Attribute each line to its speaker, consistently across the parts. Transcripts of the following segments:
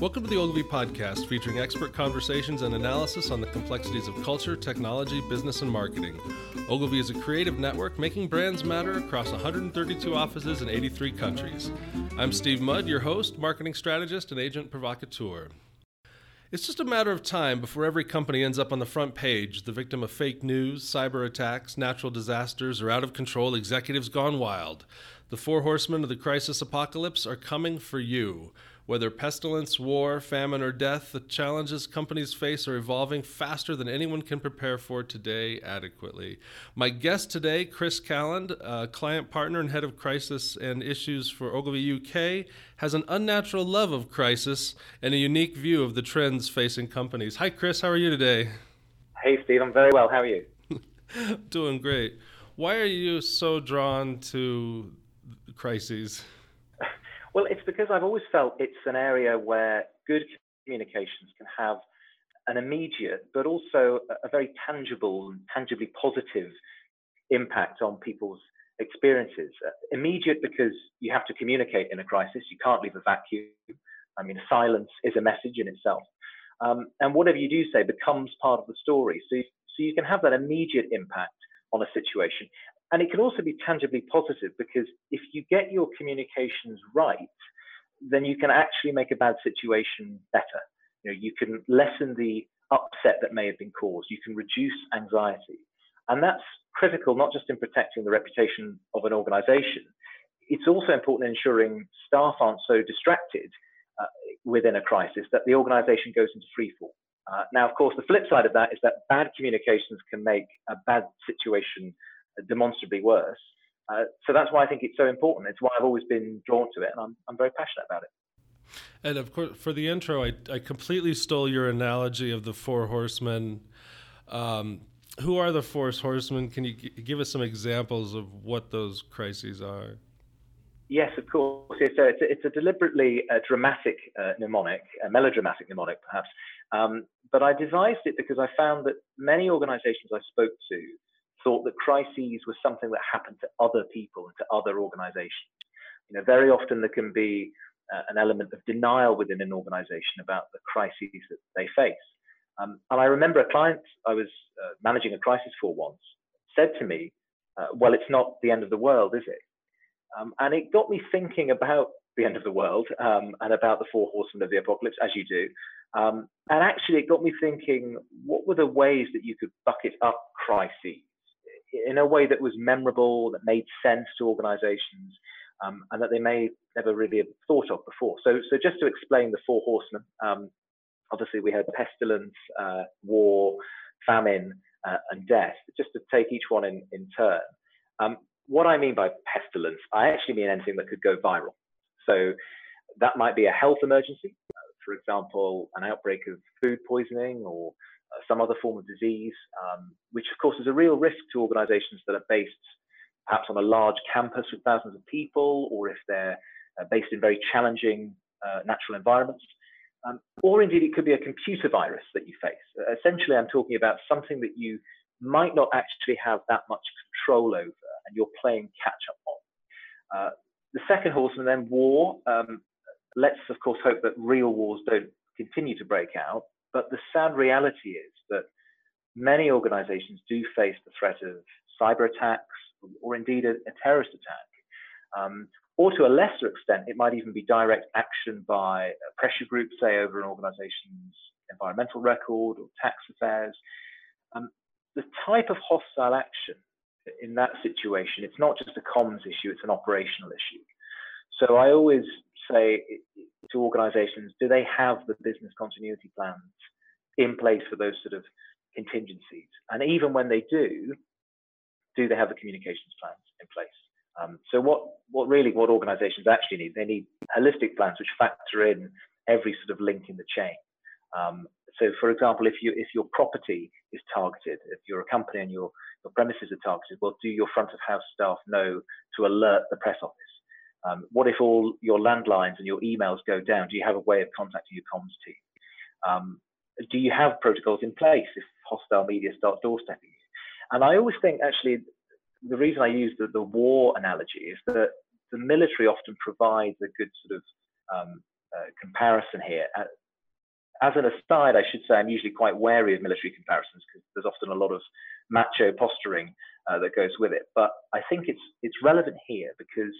Speaker 1: Welcome to the Ogilvy Podcast, featuring expert conversations and analysis on the complexities of culture, technology, business, and marketing. Ogilvy is a creative network making brands matter across 132 offices in 83 countries. I'm Steve Mudd, your host, marketing strategist, and agent provocateur. It's just a matter of time before every company ends up on the front page, the victim of fake news, cyber attacks, natural disasters, or out of control executives gone wild. The four horsemen of the crisis apocalypse are coming for you. Whether pestilence, war, famine, or death, the challenges companies face are evolving faster than anyone can prepare for today adequately. My guest today, Chris Calland, client partner and head of crisis and issues for Ogilvy UK, has an unnatural love of crisis and a unique view of the trends facing companies. Hi, Chris. How are you today?
Speaker 2: Hey, Steve. I'm very well. How are you?
Speaker 1: Doing great. Why are you so drawn to crises?
Speaker 2: Well, it's because I've always felt it's an area where good communications can have an immediate, but also a very tangible, and tangibly positive impact on people's experiences. Uh, immediate because you have to communicate in a crisis. You can't leave a vacuum. I mean, silence is a message in itself. Um, and whatever you do say becomes part of the story. So, so you can have that immediate impact on a situation. And it can also be tangibly positive because if you get your communications right, then you can actually make a bad situation better. You know, you can lessen the upset that may have been caused. You can reduce anxiety. And that's critical not just in protecting the reputation of an organization, it's also important in ensuring staff aren't so distracted uh, within a crisis that the organization goes into freefall. Uh, now, of course, the flip side of that is that bad communications can make a bad situation demonstrably worse. Uh, so that's why I think it's so important. It's why I've always been drawn to it, and I'm, I'm very passionate about it.
Speaker 1: And of course, for the intro, I, I completely stole your analogy of the four horsemen. Um, who are the four horsemen? Can you g- give us some examples of what those crises are?
Speaker 2: Yes, of course. It's a, it's a, it's a deliberately uh, dramatic uh, mnemonic, a melodramatic mnemonic, perhaps. Um, but I devised it because I found that many organizations I spoke to thought that crises was something that happened to other people and to other organizations. You know, very often there can be uh, an element of denial within an organization about the crises that they face. Um, and I remember a client I was uh, managing a crisis for once said to me, uh, Well, it's not the end of the world, is it? Um, and it got me thinking about the end of the world um, and about the four horsemen of the apocalypse, as you do. Um, and actually, it got me thinking what were the ways that you could bucket up crises in a way that was memorable, that made sense to organizations, um, and that they may never really have thought of before. So, so just to explain the four horsemen, um, obviously we had pestilence, uh, war, famine, uh, and death. Just to take each one in, in turn. Um, what I mean by pestilence, I actually mean anything that could go viral. So that might be a health emergency, uh, for example, an outbreak of food poisoning or some other form of disease, um, which of course is a real risk to organizations that are based perhaps on a large campus with thousands of people, or if they're uh, based in very challenging uh, natural environments. Um, or indeed, it could be a computer virus that you face. Uh, essentially, I'm talking about something that you might not actually have that much control over, and you're playing catch up on. Uh, the second horseman, then war. Um, let's, of course, hope that real wars don't continue to break out. But the sad reality is that many organizations do face the threat of cyber attacks or indeed a, a terrorist attack. Um, or to a lesser extent, it might even be direct action by a pressure group, say, over an organization's environmental record or tax affairs. Um, the type of hostile action in that situation, it's not just a comms issue, it's an operational issue. So I always say to organizations, do they have the business continuity plans in place for those sort of contingencies? And even when they do, do they have the communications plans in place? Um, so what, what really, what organizations actually need, they need holistic plans which factor in every sort of link in the chain. Um, so for example, if you, if your property is targeted, if you're a company and your, your premises are targeted, well, do your front of house staff know to alert the press office? Um, what if all your landlines and your emails go down? Do you have a way of contacting your comms team? Um, do you have protocols in place if hostile media start doorstepping you? And I always think actually the reason I use the, the war analogy is that the military often provides a good sort of um, uh, comparison here. Uh, as an aside, I should say I'm usually quite wary of military comparisons because there's often a lot of macho posturing uh, that goes with it. But I think it's it's relevant here because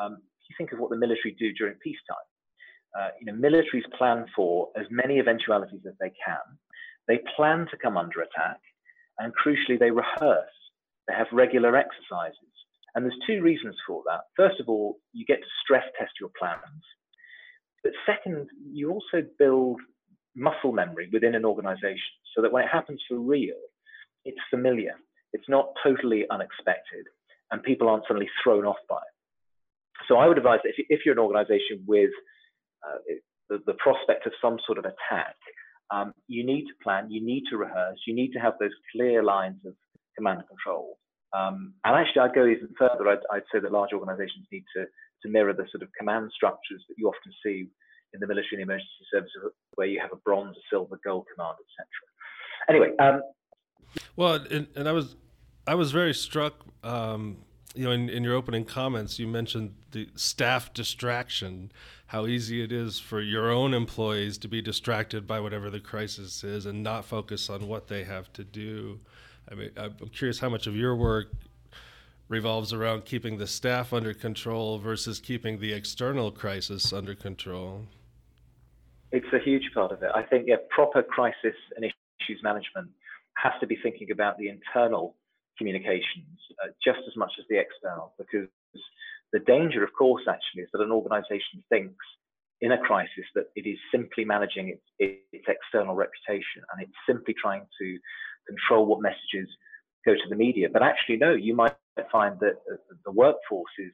Speaker 2: um, if you think of what the military do during peacetime, uh, you know, militaries plan for as many eventualities as they can. They plan to come under attack, and crucially, they rehearse. They have regular exercises. And there's two reasons for that. First of all, you get to stress test your plans. But second, you also build muscle memory within an organization so that when it happens for real, it's familiar. It's not totally unexpected, and people aren't suddenly thrown off by it. So I would advise that if, you're an organization with uh, the, the, prospect of some sort of attack, um, you need to plan, you need to rehearse, you need to have those clear lines of command and control. Um, and actually, I'd go even further. I'd, I'd, say that large organizations need to, to mirror the sort of command structures that you often see in the military and emergency services, where you have a bronze, a silver, gold command, etc. Anyway, um,
Speaker 1: well, and, and, I was I was very struck. Um, you know, in, in your opening comments, you mentioned the staff distraction, how easy it is for your own employees to be distracted by whatever the crisis is and not focus on what they have to do. I mean, I'm curious how much of your work revolves around keeping the staff under control versus keeping the external crisis under control.
Speaker 2: It's a huge part of it. I think yeah, proper crisis and issues management has to be thinking about the internal communications uh, just as much as the external, because the danger, of course, actually, is that an organization thinks in a crisis that it is simply managing its, its external reputation and it's simply trying to control what messages go to the media. But actually, no, you might find that the workforce is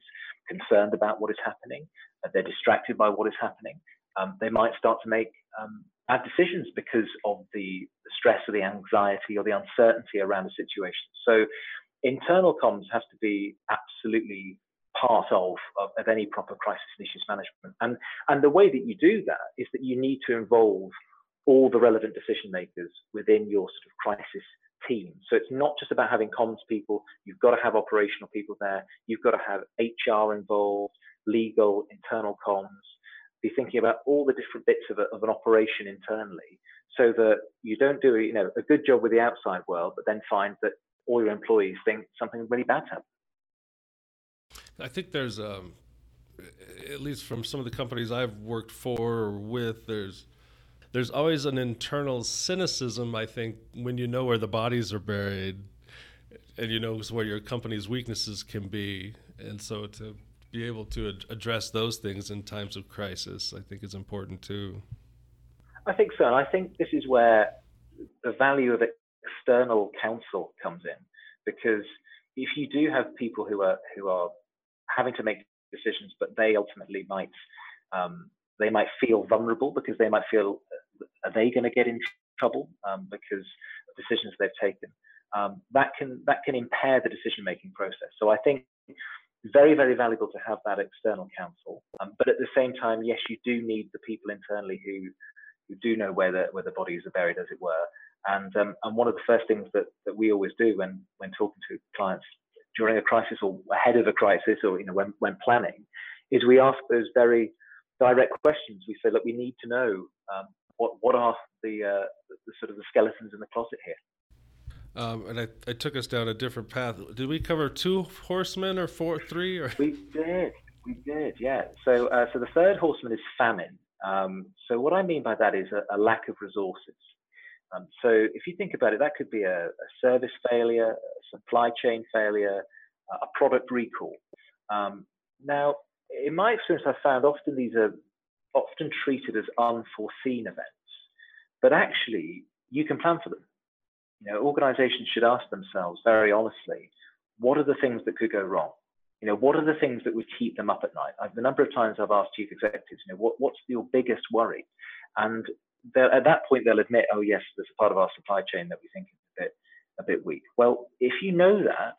Speaker 2: concerned about what is happening, they're distracted by what is happening. Um, they might start to make um, bad decisions because of the, stress or the anxiety or the uncertainty around a situation. So internal comms has to be absolutely part of, of, of, any proper crisis and issues management. And, and the way that you do that is that you need to involve all the relevant decision makers within your sort of crisis team. So it's not just about having comms people, you've got to have operational people there, you've got to have HR involved, legal, internal comms, be thinking about all the different bits of, a, of an operation internally so that you don't do you know a good job with the outside world but then find that all your employees think something really bad happened.
Speaker 1: I think there's um, at least from some of the companies i've worked for or with there's there's always an internal cynicism i think when you know where the bodies are buried and you know where your company's weaknesses can be. And so to be able to ad- address those things in times of crisis, I think is important too.
Speaker 2: I think so. And I think this is where the value of external counsel comes in, because if you do have people who are who are having to make decisions, but they ultimately might um, they might feel vulnerable because they might feel are they going to get in trouble um, because of decisions they've taken. Um, that can that can impair the decision making process. So I think very, very valuable to have that external counsel. Um, but at the same time, yes, you do need the people internally who who do know where the where the bodies are buried, as it were. And um, and one of the first things that, that we always do when when talking to clients during a crisis or ahead of a crisis or you know when when planning is we ask those very direct questions. We say, look, we need to know um, what what are the, uh, the, the sort of the skeletons in the closet here.
Speaker 1: Um, and I, I took us down a different path. Did we cover two horsemen or four, three? Or
Speaker 2: we did, we did, yeah. So, uh, so the third horseman is famine. Um, so what I mean by that is a, a lack of resources. Um, so if you think about it, that could be a, a service failure, a supply chain failure, a product recall. Um, now, in my experience, I've found often these are often treated as unforeseen events, but actually you can plan for them. You know, organizations should ask themselves very honestly, what are the things that could go wrong? You know, what are the things that would keep them up at night? I've, the number of times I've asked chief executives, you know, what, what's your biggest worry? And at that point, they'll admit, oh, yes, there's a part of our supply chain that we think is a bit, a bit weak. Well, if you know that,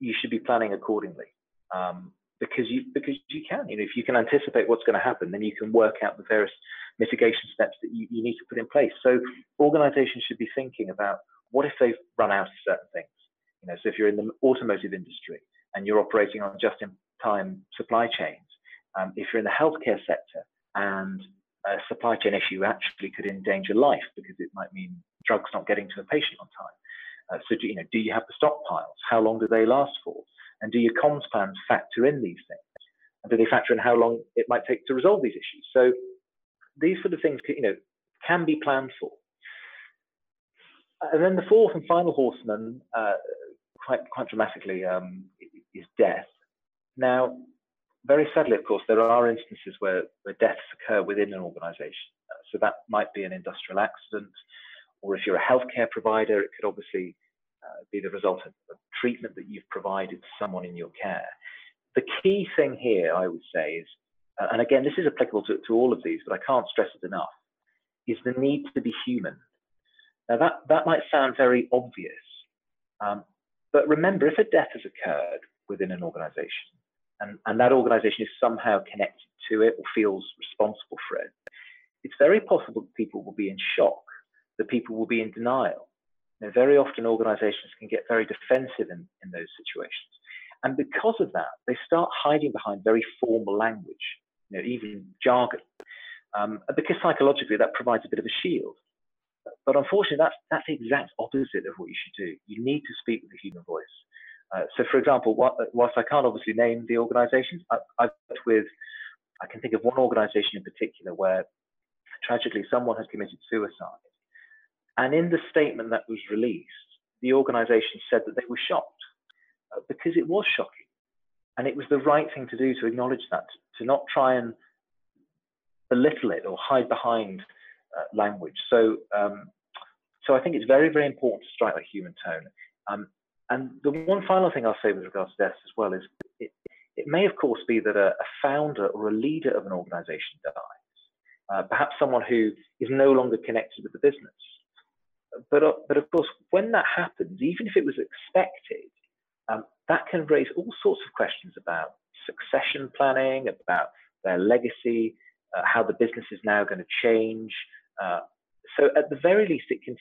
Speaker 2: you should be planning accordingly. Um, because you because you can. You know, if you can anticipate what's going to happen, then you can work out the various mitigation steps that you, you need to put in place. So organizations should be thinking about what if they've run out of certain things? You know, so if you're in the automotive industry and you're operating on just-in-time supply chains, um, if you're in the healthcare sector and a supply chain issue actually could endanger life because it might mean drugs not getting to a patient on time. Uh, so, do, you know, do you have the stockpiles? How long do they last for? And do your comms plans factor in these things? And do they factor in how long it might take to resolve these issues? So, these sort of things, you know, can be planned for. And then the fourth and final horseman, uh, quite quite dramatically, um, is death. Now, very sadly, of course, there are instances where, where deaths occur within an organization. Uh, so that might be an industrial accident, or if you're a healthcare provider, it could obviously uh, be the result of, of treatment that you've provided to someone in your care. The key thing here, I would say, is, uh, and again, this is applicable to, to all of these, but I can't stress it enough, is the need to be human. Now, that, that might sound very obvious, um, but remember, if a death has occurred within an organization, and, and that organization is somehow connected to it or feels responsible for it, it's very possible that people will be in shock, that people will be in denial. You very often organizations can get very defensive in, in those situations. And because of that, they start hiding behind very formal language, you know, even jargon, um, because psychologically that provides a bit of a shield. But unfortunately, that's, that's the exact opposite of what you should do. You need to speak with a human voice. Uh, so, for example, whilst I can't obviously name the organisations, I, have worked with, I can think of one organisation in particular where tragically someone had committed suicide. And in the statement that was released, the organisation said that they were shocked uh, because it was shocking. And it was the right thing to do to acknowledge that, to not try and belittle it or hide behind uh, language. So, um, so I think it's very, very important to strike that human tone. Um, and the one final thing I'll say with regards to deaths as well is it, it may, of course, be that a, a, founder or a leader of an organization dies, uh, perhaps someone who is no longer connected with the business. But, uh, but of course, when that happens, even if it was expected, um, that can raise all sorts of questions about succession planning, about their legacy, uh, how the business is now going to change. Uh, so, at the very least, it can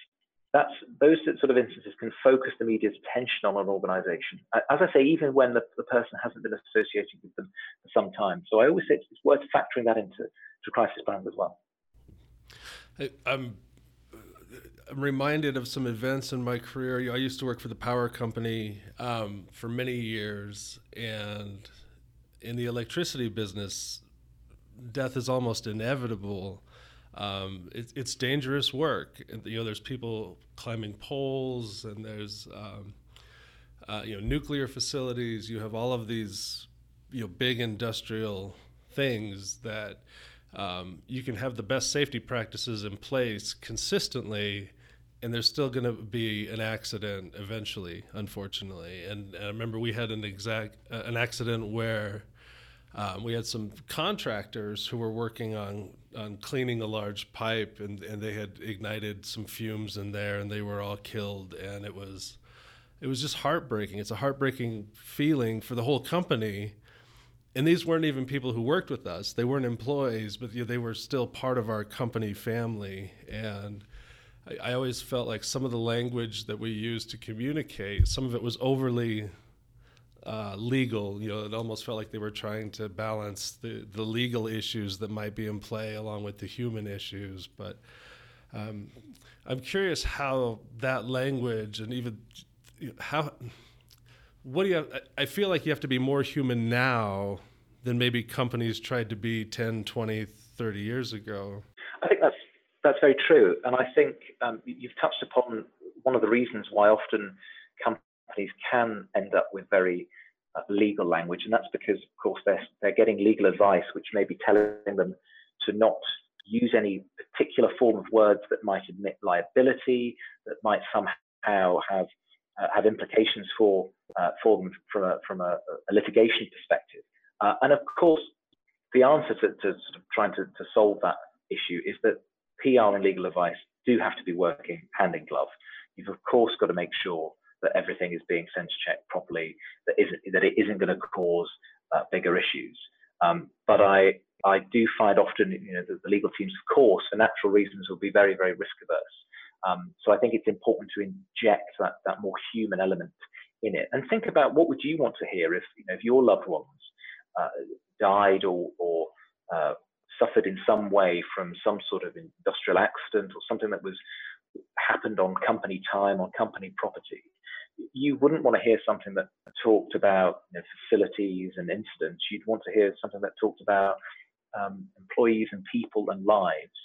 Speaker 2: that's those sort of instances can focus the media's attention on an organization. As I say, even when the, the person hasn't been associated with them for some time. So I always say it's, it's worth factoring that into to crisis plans as well.
Speaker 1: I'm, I'm reminded of some events in my career. I used to work for the power company um, for many years, and in the electricity business, death is almost inevitable um, it, it's dangerous work. And, you know, there's people climbing poles, and there's um, uh, you know nuclear facilities. You have all of these you know big industrial things that um, you can have the best safety practices in place consistently and there's still going to be an accident eventually unfortunately and, and, i remember we had an exact uh, an accident where um, we had some contractors who were working on on cleaning a large pipe, and, and they had ignited some fumes in there, and they were all killed. And it was it was just heartbreaking. It's a heartbreaking feeling for the whole company. And these weren't even people who worked with us; they weren't employees, but you know, they were still part of our company family. And I, I always felt like some of the language that we used to communicate, some of it was overly uh, legal. You know, it almost felt like they were trying to balance the, the legal issues that might be in play along with the human issues. But um, I'm curious how that language and even how what do you have, I feel like you have to be more human now than maybe companies tried to be 10, 20, 30 years ago.
Speaker 2: I think that's that's very true, and I think um, you've touched upon one of the reasons why often companies can end up with very uh, legal language, and that's because, of course, they're they're getting legal advice, which may be telling them to not use any particular form of words that might admit liability, that might somehow have uh, have implications for uh, for them from a from a, a litigation perspective. Uh, and of course, the answer to, to sort of trying to, to solve that issue is that PR and legal advice do have to be working hand in glove. You've of course got to make sure that everything is being sense checked properly, that isn't that it isn't going to cause uh, bigger issues. Um, but I I do find often you know the, the, legal teams, of course, for natural reasons, will be very very risk averse. Um, so I think it's important to inject that that more human element in it, and think about what would you want to hear if you know if your loved ones uh, died or, or uh, suffered in some way from some sort of industrial accident or something that was happened on company time on company property you wouldn't want to hear something that talked about you know, facilities and incidents you'd want to hear something that talked about um, employees and people and lives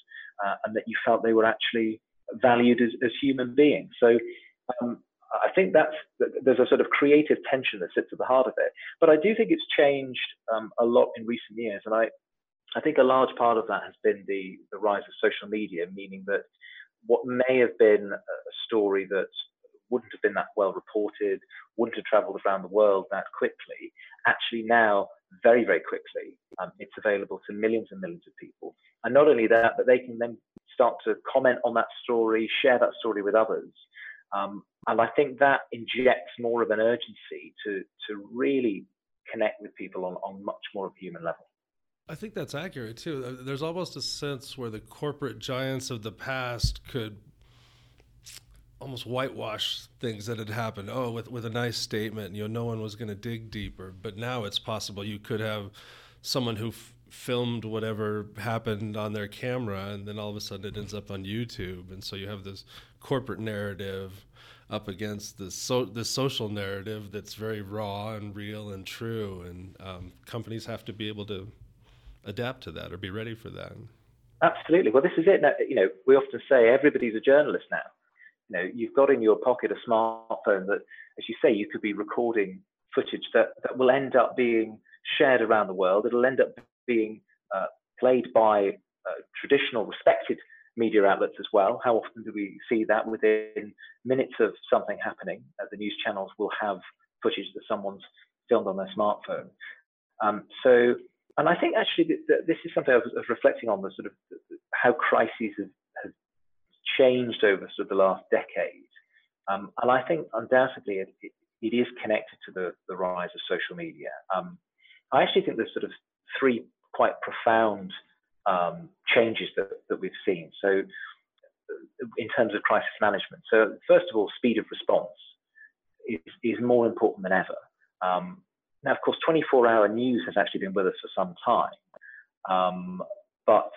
Speaker 2: uh, and that you felt they were actually valued as, as human beings so um, I think that's there's a sort of creative tension that sits at the heart of it. But I do think it's changed um, a lot in recent years, and I I think a large part of that has been the the rise of social media, meaning that what may have been a story that been that well reported, wouldn't have travelled around the world that quickly, actually now very very quickly um, it's available to millions and millions of people. And not only that, but they can then start to comment on that story, share that story with others. Um, and I think that injects more of an urgency to to really connect with people on, on much more of a human level.
Speaker 1: I think that's accurate too. Uh, there's almost a sense where the corporate giants of the past could almost whitewash things that had happened. Oh, with with a nice statement, you know, no one was going to dig deeper. But now it's possible you could have someone who f- filmed whatever happened on their camera, and then all of a sudden it ends up on YouTube, and so you have this corporate narrative up against the so the social narrative that's very raw and real and true, and um, companies have to be able to adapt to that or be ready for that.
Speaker 2: Absolutely. Well, this is it. You know, we often say everybody's a journalist now. You know, you've got in your pocket a smartphone that, as you say, you could be recording footage that, that will end up being shared around the world. It'll end up being uh, played by uh, traditional, respected media outlets as well. How often do we see that within minutes of something happening? Uh, the news channels will have footage that someone's filmed on their smartphone. Um, so, and I think actually this is something I was, reflecting on the sort of how crises have changed over sort of the last decade. Um, and I think undoubtedly it, it, it is connected to the, the rise of social media. Um, I actually think there's sort of three quite profound um, changes that, that we've seen. So, in terms of crisis management, so first of all, speed of response is, is more important than ever. Um, now, of course, 24 hour news has actually been with us for some time, um, but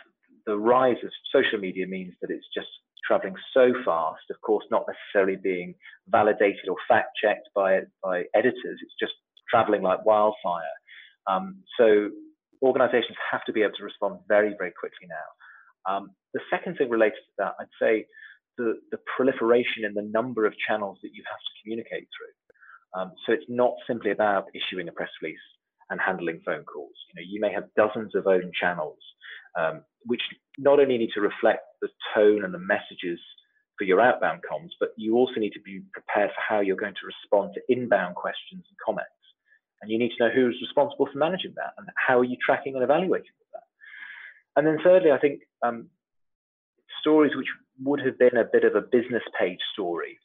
Speaker 2: the rise of social media means that it's just traveling so fast, of course, not necessarily being validated or fact checked by, by editors, it's just traveling like wildfire. Um, so organizations have to be able to respond very, very quickly now. Um, the second thing related to that, I'd say the, the proliferation in the number of channels that you have to communicate through. Um, so it's not simply about issuing a press release and handling phone calls. You know, you may have dozens of own channels, um, which not only need to reflect the tone and the messages for your outbound comms, but you also need to be prepared for how you're going to respond to inbound questions and comments. And you need to know who's responsible for managing that and how are you tracking and evaluating that. And then thirdly, I think um, stories which would have been a bit of a business page story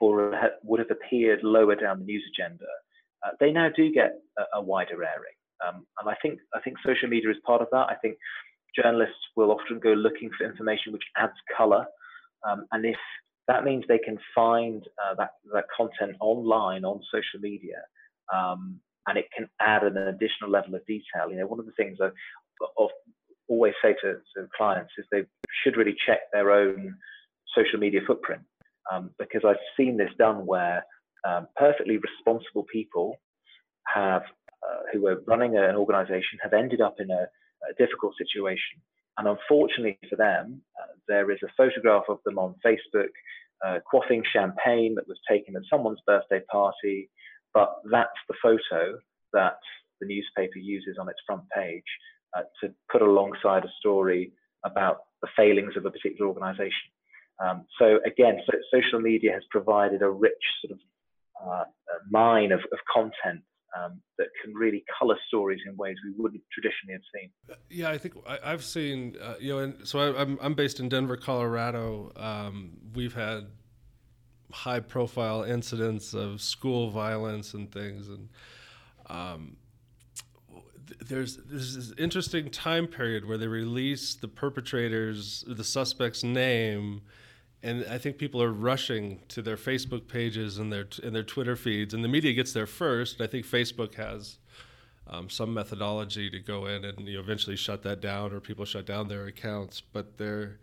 Speaker 2: or would have appeared lower down the news agenda, uh, they now do get a, a wider airing. Um, and I think I think social media is part of that. I think journalists will often go looking for information which adds color, um, and if that means they can find uh, that that content online on social media, um, and it can add an additional level of detail. You know, one of the things I always say to, to clients is they should really check their own social media footprint um, because I've seen this done where um, perfectly responsible people have uh, who were running an organization have ended up in a, a difficult situation. And unfortunately for them, uh, there is a photograph of them on Facebook uh, quaffing champagne that was taken at someone's birthday party but that's the photo that the newspaper uses on its front page uh, to put alongside a story about the failings of a particular organization. Um, so again, so social media has provided a rich sort of uh, mine of, of content um, that can really color stories in ways we wouldn't traditionally have seen.
Speaker 1: Yeah, I think I, have seen, uh, you know, and so I, am I'm, I'm based in Denver, Colorado. Um, we've had high profile incidents of school violence and things and um, there's there's this interesting time period where they release the perpetrators the suspect's name and I think people are rushing to their Facebook pages and their and their Twitter feeds and the media gets there first I think Facebook has um, some methodology to go in and you know, eventually shut that down, or people shut down their accounts. But there,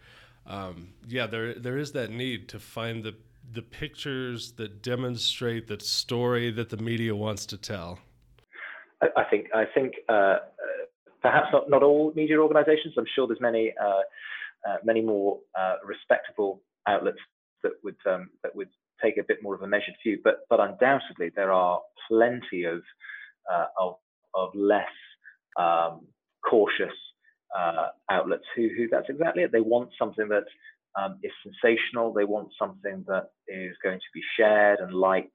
Speaker 1: um, yeah, there there is that need to find the the pictures that demonstrate that story that the media wants to tell.
Speaker 2: I, I think I think uh, uh, perhaps not not all media organisations. I'm sure there's many uh, uh many more uh, respectable outlets that would um, that would take a bit more of a measured view. But but undoubtedly there are plenty of uh, of of less um, cautious uh, outlets who who that's exactly it. They want something that um, is sensational. They want something that is going to be shared and liked.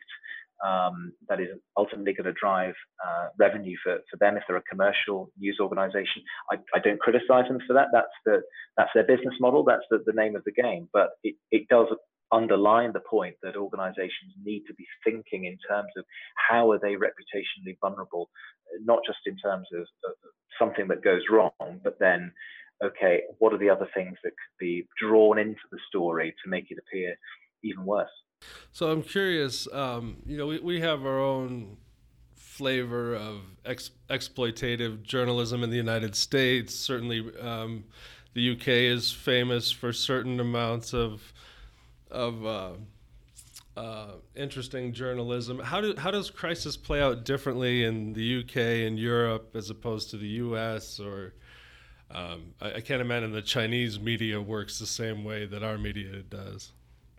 Speaker 2: Um, that is ultimately going to drive uh, revenue for, for them if they're a commercial news organization. I, I, don't criticize them for that. That's the that's their business model. That's the, the name of the game. But it, it does underline the point that organizations need to be thinking in terms of how are they reputationally vulnerable, not just in terms of, of something that goes wrong, but then okay, what are the other things that could be drawn into the story to make it appear even worse?
Speaker 1: So I'm curious, um, you know, we, we have our own flavor of ex- exploitative journalism in the United States. Certainly, um, the UK is famous for certain amounts of of uh, uh, interesting journalism. How do how does crisis play out differently in the UK and Europe as opposed to the US? Or um, I, I, can't imagine the Chinese media works the same way that our media does.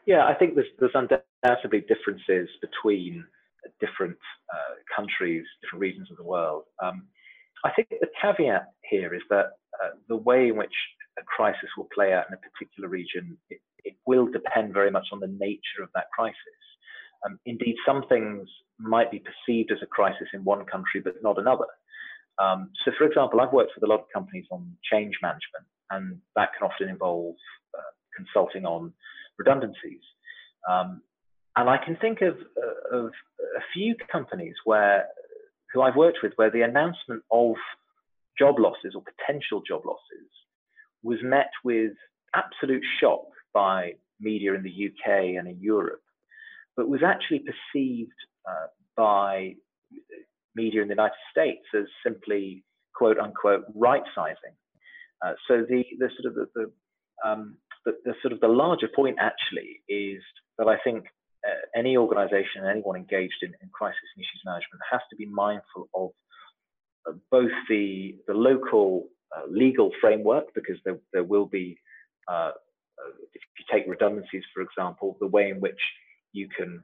Speaker 2: Yeah, I think there's there's undoubtedly differences between different uh, countries, different regions of the world. Um, I think the caveat here is that uh, the way in which a crisis will play out in a particular region, it, it will depend very much on the nature of that crisis. Um, indeed, some things might be perceived as a crisis in one country but not another. Um, so, for example, I've worked with a lot of companies on change management, and that can often involve uh, consulting on redundancies. Um, and I can think of, uh, of a few companies where who I've worked with where the announcement of job losses or potential job losses was met with absolute shock by media in the UK and in Europe, but was actually perceived uh, by media in the United States as simply quote unquote right sizing. Uh, so the, the sort of the, the, um, the, the, sort of the larger point actually is that I think uh, any organization anyone engaged in, in crisis and issues management has to be mindful of both the the local uh, legal framework because there, there will be uh, if you take redundancies, for example, the way in which you can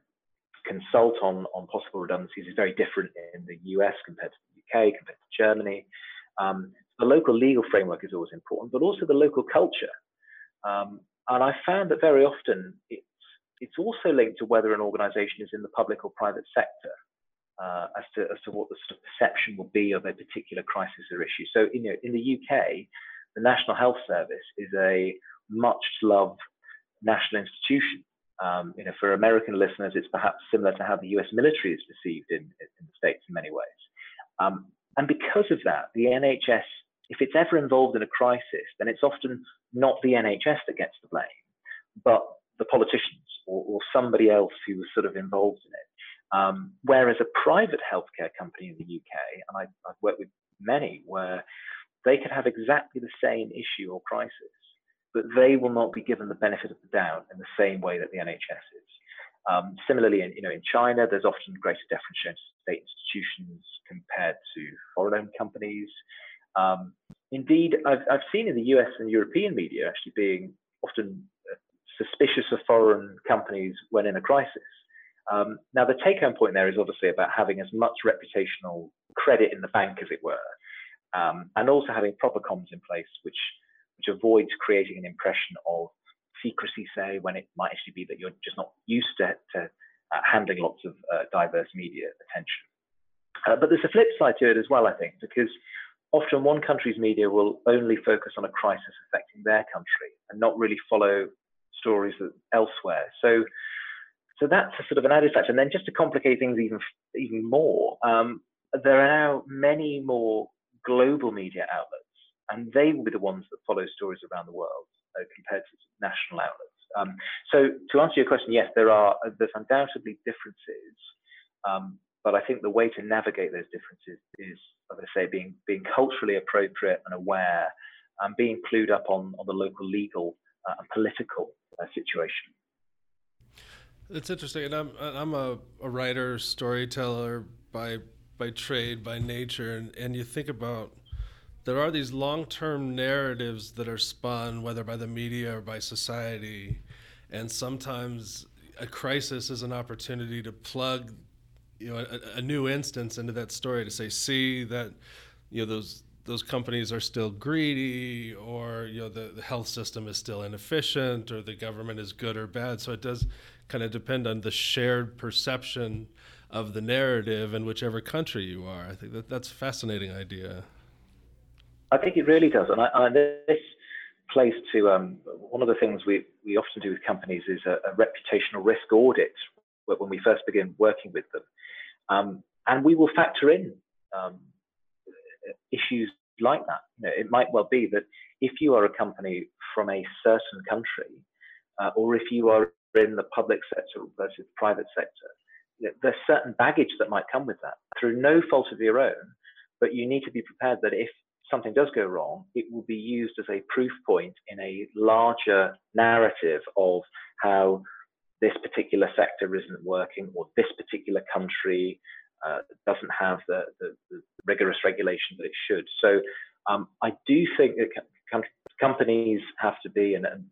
Speaker 2: consult on, on possible redundancies is very different in the US compared to the UK, compared to Germany. Um, the local legal framework is always important, but also the local culture. Um, and I found that very often it's, it's also linked to whether an organization is in the public or private sector. Uh, as to as to what the sort of perception will be of a particular crisis or issue. So, you know, in the UK, the National Health Service is a much loved national institution. Um, you know, for American listeners, it's perhaps similar to how the U.S. military is perceived in, in the states in many ways. Um, and because of that, the NHS, if it's ever involved in a crisis, then it's often not the NHS that gets the blame, but the politicians or, or somebody else who was sort of involved in it. Um, whereas a private healthcare company in the UK, and I, I've worked with many, where they could have exactly the same issue or crisis, but they will not be given the benefit of the doubt in the same way that the NHS is. Um, similarly, in, you know, in China, there's often greater deference shown to state institutions compared to foreign-owned companies. Um, indeed, I've, I've seen in the US and European media actually being often uh, suspicious of foreign companies when in a crisis. Um, now, the take-home point there is obviously about having as much reputational credit in the bank, as it were, um, and also having proper comms in place, which which avoids creating an impression of secrecy, say, when it might actually be that you're just not used to, to uh, handling lots of uh, diverse media attention. Uh, but there's a flip side to it as well, I think, because often one country's media will only focus on a crisis affecting their country and not really follow stories elsewhere. So, so that's a sort of an added factor. And then just to complicate things even even more, um, there are now many more global media outlets and they will be the ones that follow stories around the world uh, compared to national outlets. Um, so to answer your question, yes, there are there's undoubtedly differences um, but I think the way to navigate those differences is, as I say, being being culturally appropriate and aware, and being clued up on on the local legal uh, and political uh, situation.
Speaker 1: It's interesting, and I'm I'm a, a writer, storyteller by by trade, by nature, and, and you think about there are these long-term narratives that are spun, whether by the media or by society, and sometimes a crisis is an opportunity to plug, you know, a, a new instance into that story to say, see that, you know, those those companies are still greedy or you know the, the health system is still inefficient or the government is good or bad. So it does kind of depend on the shared perception of the narrative in whichever country you are. I think that that's a fascinating idea.
Speaker 2: I think it really does. And, I, this plays to um, one of the things we, we often do with companies is a, a reputational risk audit when we first begin working with them um, and we will factor in um, issues like that. You know, it might well be that if you are a company from a certain country, uh, or if you are in the public sector versus the private sector, you know, there's certain baggage that might come with that through no fault of your own. But you need to be prepared that if something does go wrong, it will be used as a proof point in a larger narrative of how this particular sector isn't working or this particular country uh, doesn't have the, the, the, rigorous regulation that it should. So um, I do think that com- companies have to be, and, and,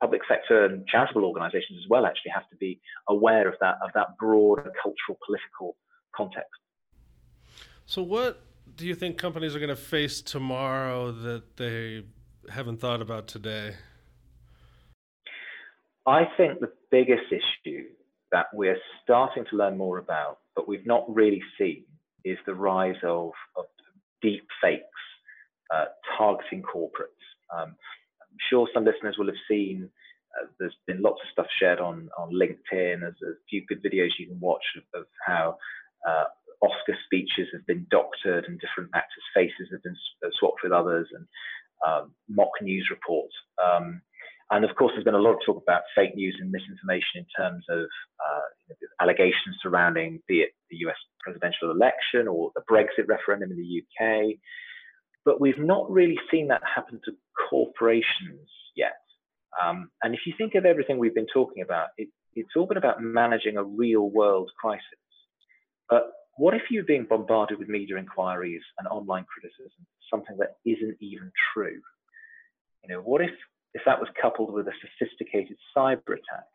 Speaker 2: public sector and charitable organisations as well, actually have to be aware of that of that broader cultural political context.
Speaker 1: So, what do you think companies are going to face tomorrow that they haven't thought about today?
Speaker 2: I think the biggest issue that we're starting to learn more about, but we've not really seen, is the rise of, of deep fakes uh, targeting corporates. Um, I'm sure some listeners will have seen uh, there's been lots of stuff shared on, on LinkedIn. There's a few good videos you can watch of, of how uh, Oscar speeches have been doctored and different actors' faces have been uh, swapped with others and um, mock news reports. Um, and of course, there's been a lot of talk about fake news and misinformation in terms of uh, allegations surrounding, be it the US presidential election or the Brexit referendum in the UK. But we've not really seen that happen to corporations yet. Um, and if you think of everything we've been talking about, it, it's all been about managing a real world crisis. But what if you're being bombarded with media inquiries and online criticism, something that isn't even true? You know, what if if that was coupled with a sophisticated cyber attack?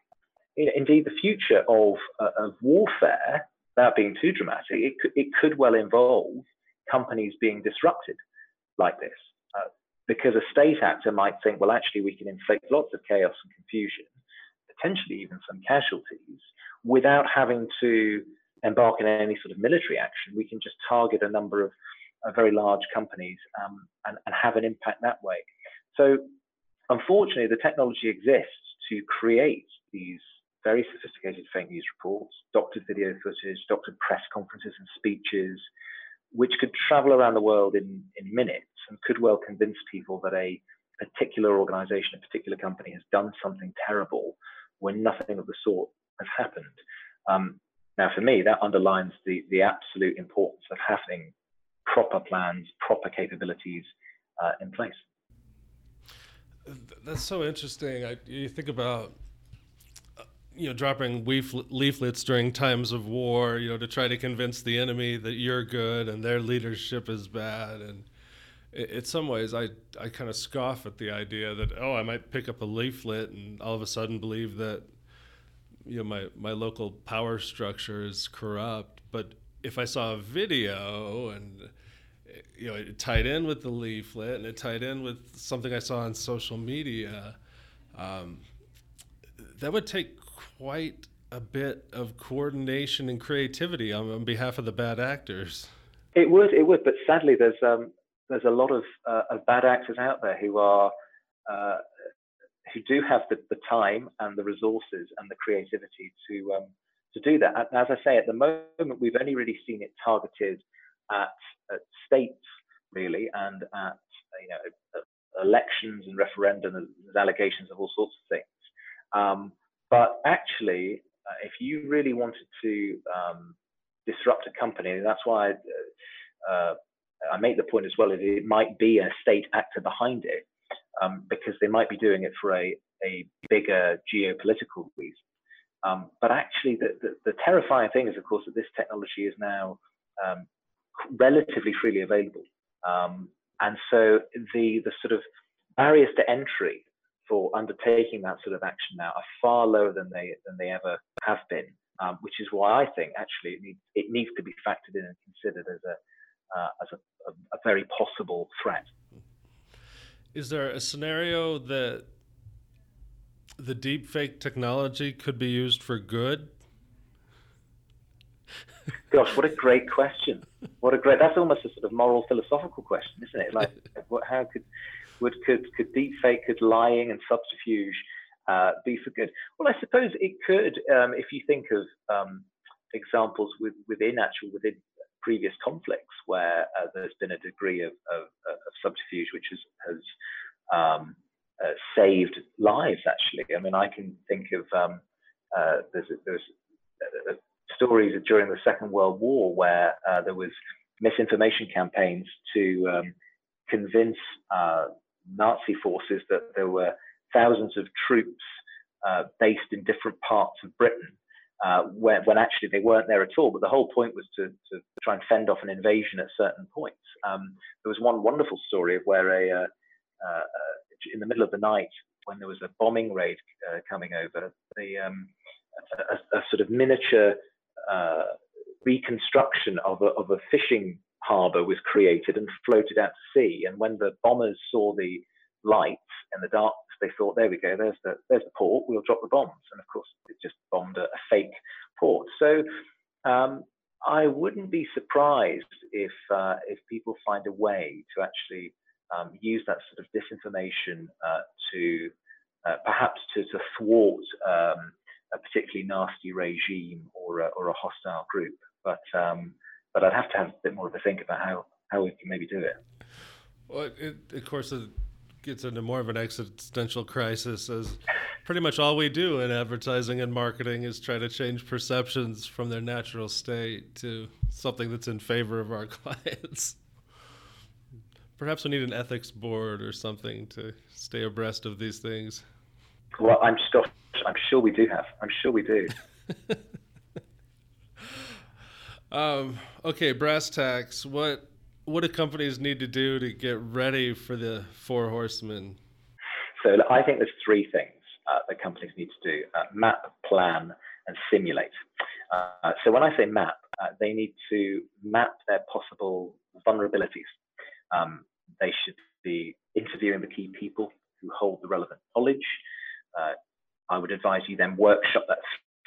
Speaker 2: Indeed, the future of uh, of warfare, without being too dramatic, it could, it could well involve companies being disrupted like this. Uh, because a state actor might think, well, actually, we can inflict lots of chaos and confusion, potentially even some casualties, without having to embark in any sort of military action. We can just target a number of uh, very large companies um, and, and have an impact that way. So, unfortunately, the technology exists to create these very sophisticated fake news reports, doctored video footage, doctored press conferences and speeches, which could travel around the world in, in minutes and could well convince people that a particular organization, a particular company has done something terrible when nothing of the sort has happened. Um, now, for me, that underlines the, the absolute importance of having proper plans, proper capabilities uh, in place.
Speaker 1: That's so interesting. I, you think about uh, you know, dropping leaflets during times of war, you know, to try to convince the enemy that you're good and their leadership is bad. And in some ways, I, I kind of scoff at the idea that, oh, I might pick up a leaflet and all of a sudden believe that, you know, my, my local power structure is corrupt. But if I saw a video and, you know, it tied in with the leaflet and it tied in with something I saw on social media, um, that would take quite a bit of coordination and creativity on, on behalf of the bad actors.
Speaker 2: It would, it would, but sadly, there's um, there's a lot of, uh, of bad actors out there who are uh, who do have the, the time and the resources and the creativity to um, to do that. As I say, at the moment, we've only really seen it targeted at, at states, really, and at you know elections and referendum. There's allegations of all sorts of things. Um, but actually, uh, if you really wanted to um, disrupt a company. That's why I, uh, I make the point as well that it might be a state actor behind it um, because they might be doing it for a, a bigger geopolitical reason. Um, but actually, the, the, the, terrifying thing is, of course, that this technology is now um, relatively freely available. Um, and so the, the sort of barriers to entry for undertaking that sort of action now are far lower than they, than they ever have been, um, which is why I think actually it needs, it needs to be factored in and considered as a, uh, as a, a, a very possible threat.
Speaker 1: Is there a scenario that the deep fake technology could be used for good?
Speaker 2: Gosh, what a great question! What a great. That's almost a sort of moral philosophical question, isn't it? Like, what, how could would could could deep fake, could lying and subterfuge uh, be for good? Well, I suppose it could. Um, if you think of um, examples with, within actual within previous conflicts where uh, there's been a degree of, of, of subterfuge which has has um, uh, saved lives. Actually, I mean, I can think of um, uh, there's there's uh, stories during the Second World War where uh, there was misinformation campaigns to um, convince uh, Nazi forces that there were thousands of troops uh, based in different parts of Britain. When, when, actually they weren't there at all, but the whole point was to, to try and fend off an invasion at certain points. Um, there was one wonderful story of where a, in the middle of the night when there was a bombing raid uh, coming over, the um, a, a, sort of miniature uh, reconstruction of a, of a fishing harbour was created and floated out to sea. And when the bombers saw the lights in the darkness, they thought, "There we go. There's the there's the port. We'll drop the bombs." And of course, it just bombed a, a fake port. So. Um, I wouldn't be surprised if uh, if people find a way to actually um, use that sort of disinformation uh, to uh, perhaps to, to thwart um, a particularly nasty regime or a, or a hostile group. But um, but I'd have to have a bit more of a think about how, how we can maybe do it.
Speaker 1: Well, it, of course, it gets into more of an existential crisis as pretty much all we do in advertising and marketing is try to change perceptions from their natural state to something that's in favor of our clients. Perhaps we need an ethics board or something to stay abreast of these things.
Speaker 2: Well, I'm still, I'm sure we do have. I'm sure we do.
Speaker 1: um, okay, brass tacks. What what do companies need to do to get ready for the four horsemen?
Speaker 2: So I think there's three things uh, that companies need to do: uh, map, plan, and simulate. Uh, so when I say map, uh, they need to map their possible vulnerabilities um, they should be interviewing the key people who hold the relevant knowledge. Uh, I would advise you then workshop that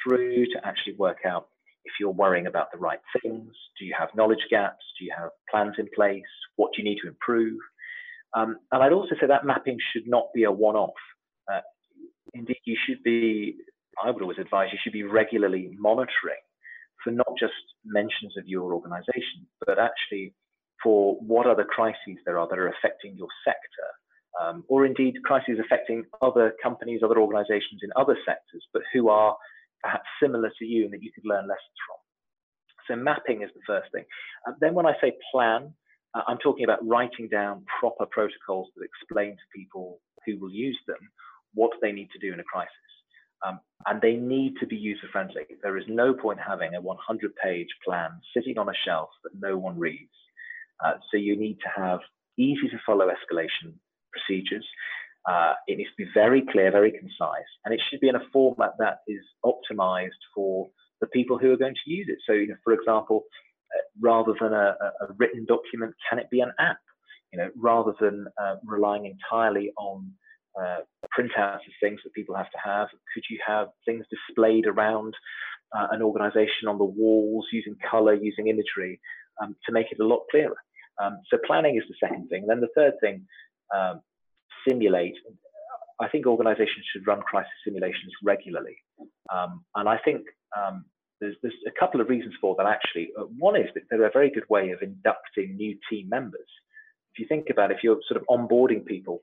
Speaker 2: through to actually work out if you're worrying about the right things. Do you have knowledge gaps? Do you have plans in place? What do you need to improve? Um, and I'd also say that mapping should not be a one off. Uh, indeed, you should be, I would always advise you should be regularly monitoring for not just mentions of your organization, but actually for what other crises there are that are affecting your sector, um, or indeed crises affecting other companies, other organizations in other sectors, but who are perhaps similar to you and that you could learn lessons from. So mapping is the first thing. And then when I say plan, uh, I'm talking about writing down proper protocols that explain to people who will use them what they need to do in a crisis. Um, and they need to be user friendly. There is no point having a 100 page plan sitting on a shelf that no one reads. Uh, so you need to have easy to follow escalation procedures. Uh, it needs to be very clear, very concise, and it should be in a format that is optimized for the people who are going to use it. So, you know, for example, uh, rather than a, a, written document, can it be an app? You know, rather than uh, relying entirely on uh, printouts of things that people have to have, could you have things displayed around uh, an organization on the walls using color, using imagery um, to make it a lot clearer? Um, so planning is the second thing. Then the third thing, um, simulate. I think organizations should run crisis simulations regularly. Um, and I think um, there's, there's, a couple of reasons for that actually. Uh, one is that they're a very good way of inducting new team members. If you think about it, if you're sort of onboarding people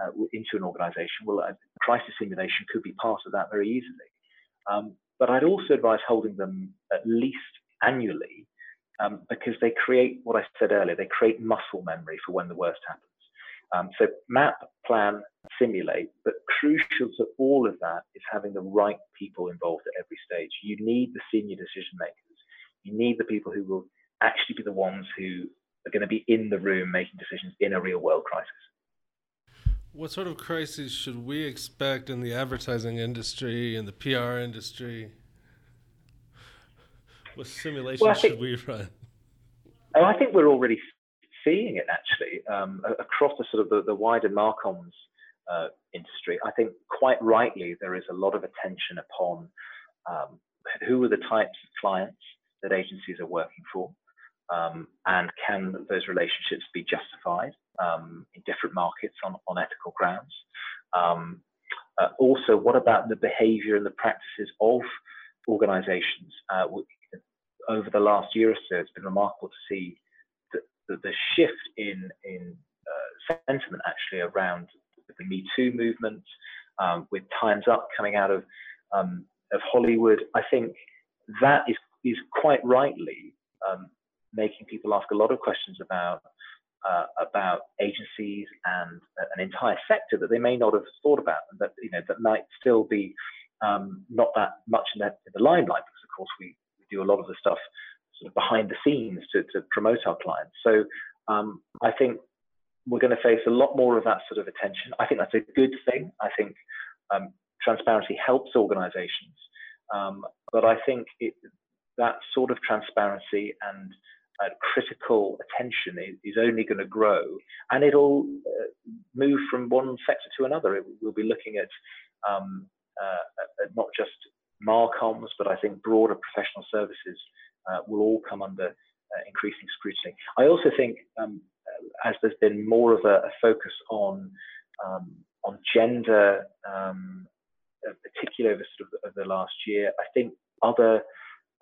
Speaker 2: uh, into an organization, well, a crisis simulation could be part of that very easily. Um, but I'd also advise holding them at least annually um, because they create what I said earlier. They create muscle memory for when the worst happens. Um, so map, plan, simulate, but crucial to all of that is having the right people involved at every stage. You need the senior decision makers. You need the people who will actually be the ones who are going to be in the room making decisions in a real world crisis.
Speaker 1: What sort of crises should we expect in the advertising industry and the PR industry? What simulations well, think, should we run?
Speaker 2: Oh, I think we're already seeing it actually um, across the sort of the, the wider Marcoms uh, industry. I think quite rightly there is a lot of attention upon um, who are the types of clients that agencies are working for, um, and can those relationships be justified um, in different markets on, on ethical grounds. Um, uh, also, what about the behavior and the practices of organizations? Uh, over the last year or so, it's been remarkable to see the, the, shift in, in uh, sentiment actually around the Me Too movement, um, with Time's Up coming out of, um, of Hollywood. I think that is, is quite rightly um, making people ask a lot of questions about uh, about agencies and an entire sector that they may not have thought about, and that you know that might still be um, not that much in the, in the limelight, because of course we, do a lot of the stuff sort of behind the scenes to, to promote our clients. So um, I think we're going to face a lot more of that sort of attention. I think that's a good thing. I think um, transparency helps organizations, um, but I think it, that sort of transparency and uh, critical attention is, is only going to grow and it'll uh, move from one sector to another. It, we'll be looking at, um, uh, at not just Marcoms, but I think broader professional services uh, will all come under uh, increasing scrutiny. I also think, um, as there's been more of a, a focus on um, on gender, um, particularly over sort of, the last year, I think other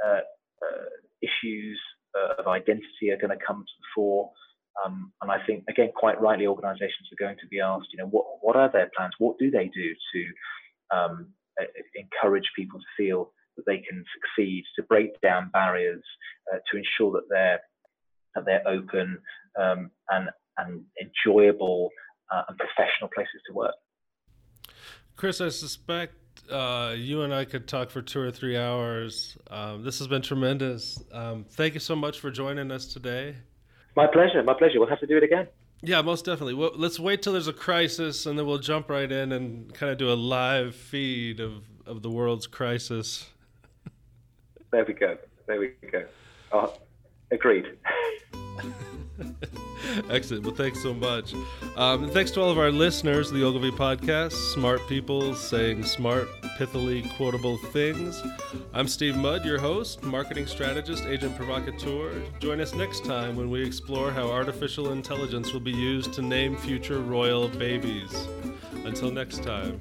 Speaker 2: uh, issues uh, of identity are going to come to the fore. Um, and I think, again, quite rightly, organisations are going to be asked, you know, what what are their plans? What do they do to um, encourage people to feel that they can succeed, to break down barriers, uh, to ensure that they're that they're open um, and and enjoyable uh, and professional places to work.
Speaker 1: Chris, I suspect uh, you and I could talk for two or three hours. Um, this has been tremendous. Um, thank you so much for joining us today.
Speaker 2: My pleasure. My pleasure. We'll have to do it again.
Speaker 1: Yeah, most definitely. Well, let's wait till there's a crisis, and then we'll jump right in and kind of do a live feed of, of the world's crisis.
Speaker 2: There we go. There we go. Oh, agreed.
Speaker 1: Excellent. Well, thanks so much. Um, thanks to all of our listeners, the Ogilvy podcast, smart people saying smart, pithily quotable things. I'm Steve Mudd, your host, marketing strategist, agent provocateur. Join us next time when we explore how artificial intelligence will be used to name future royal babies. Until next time.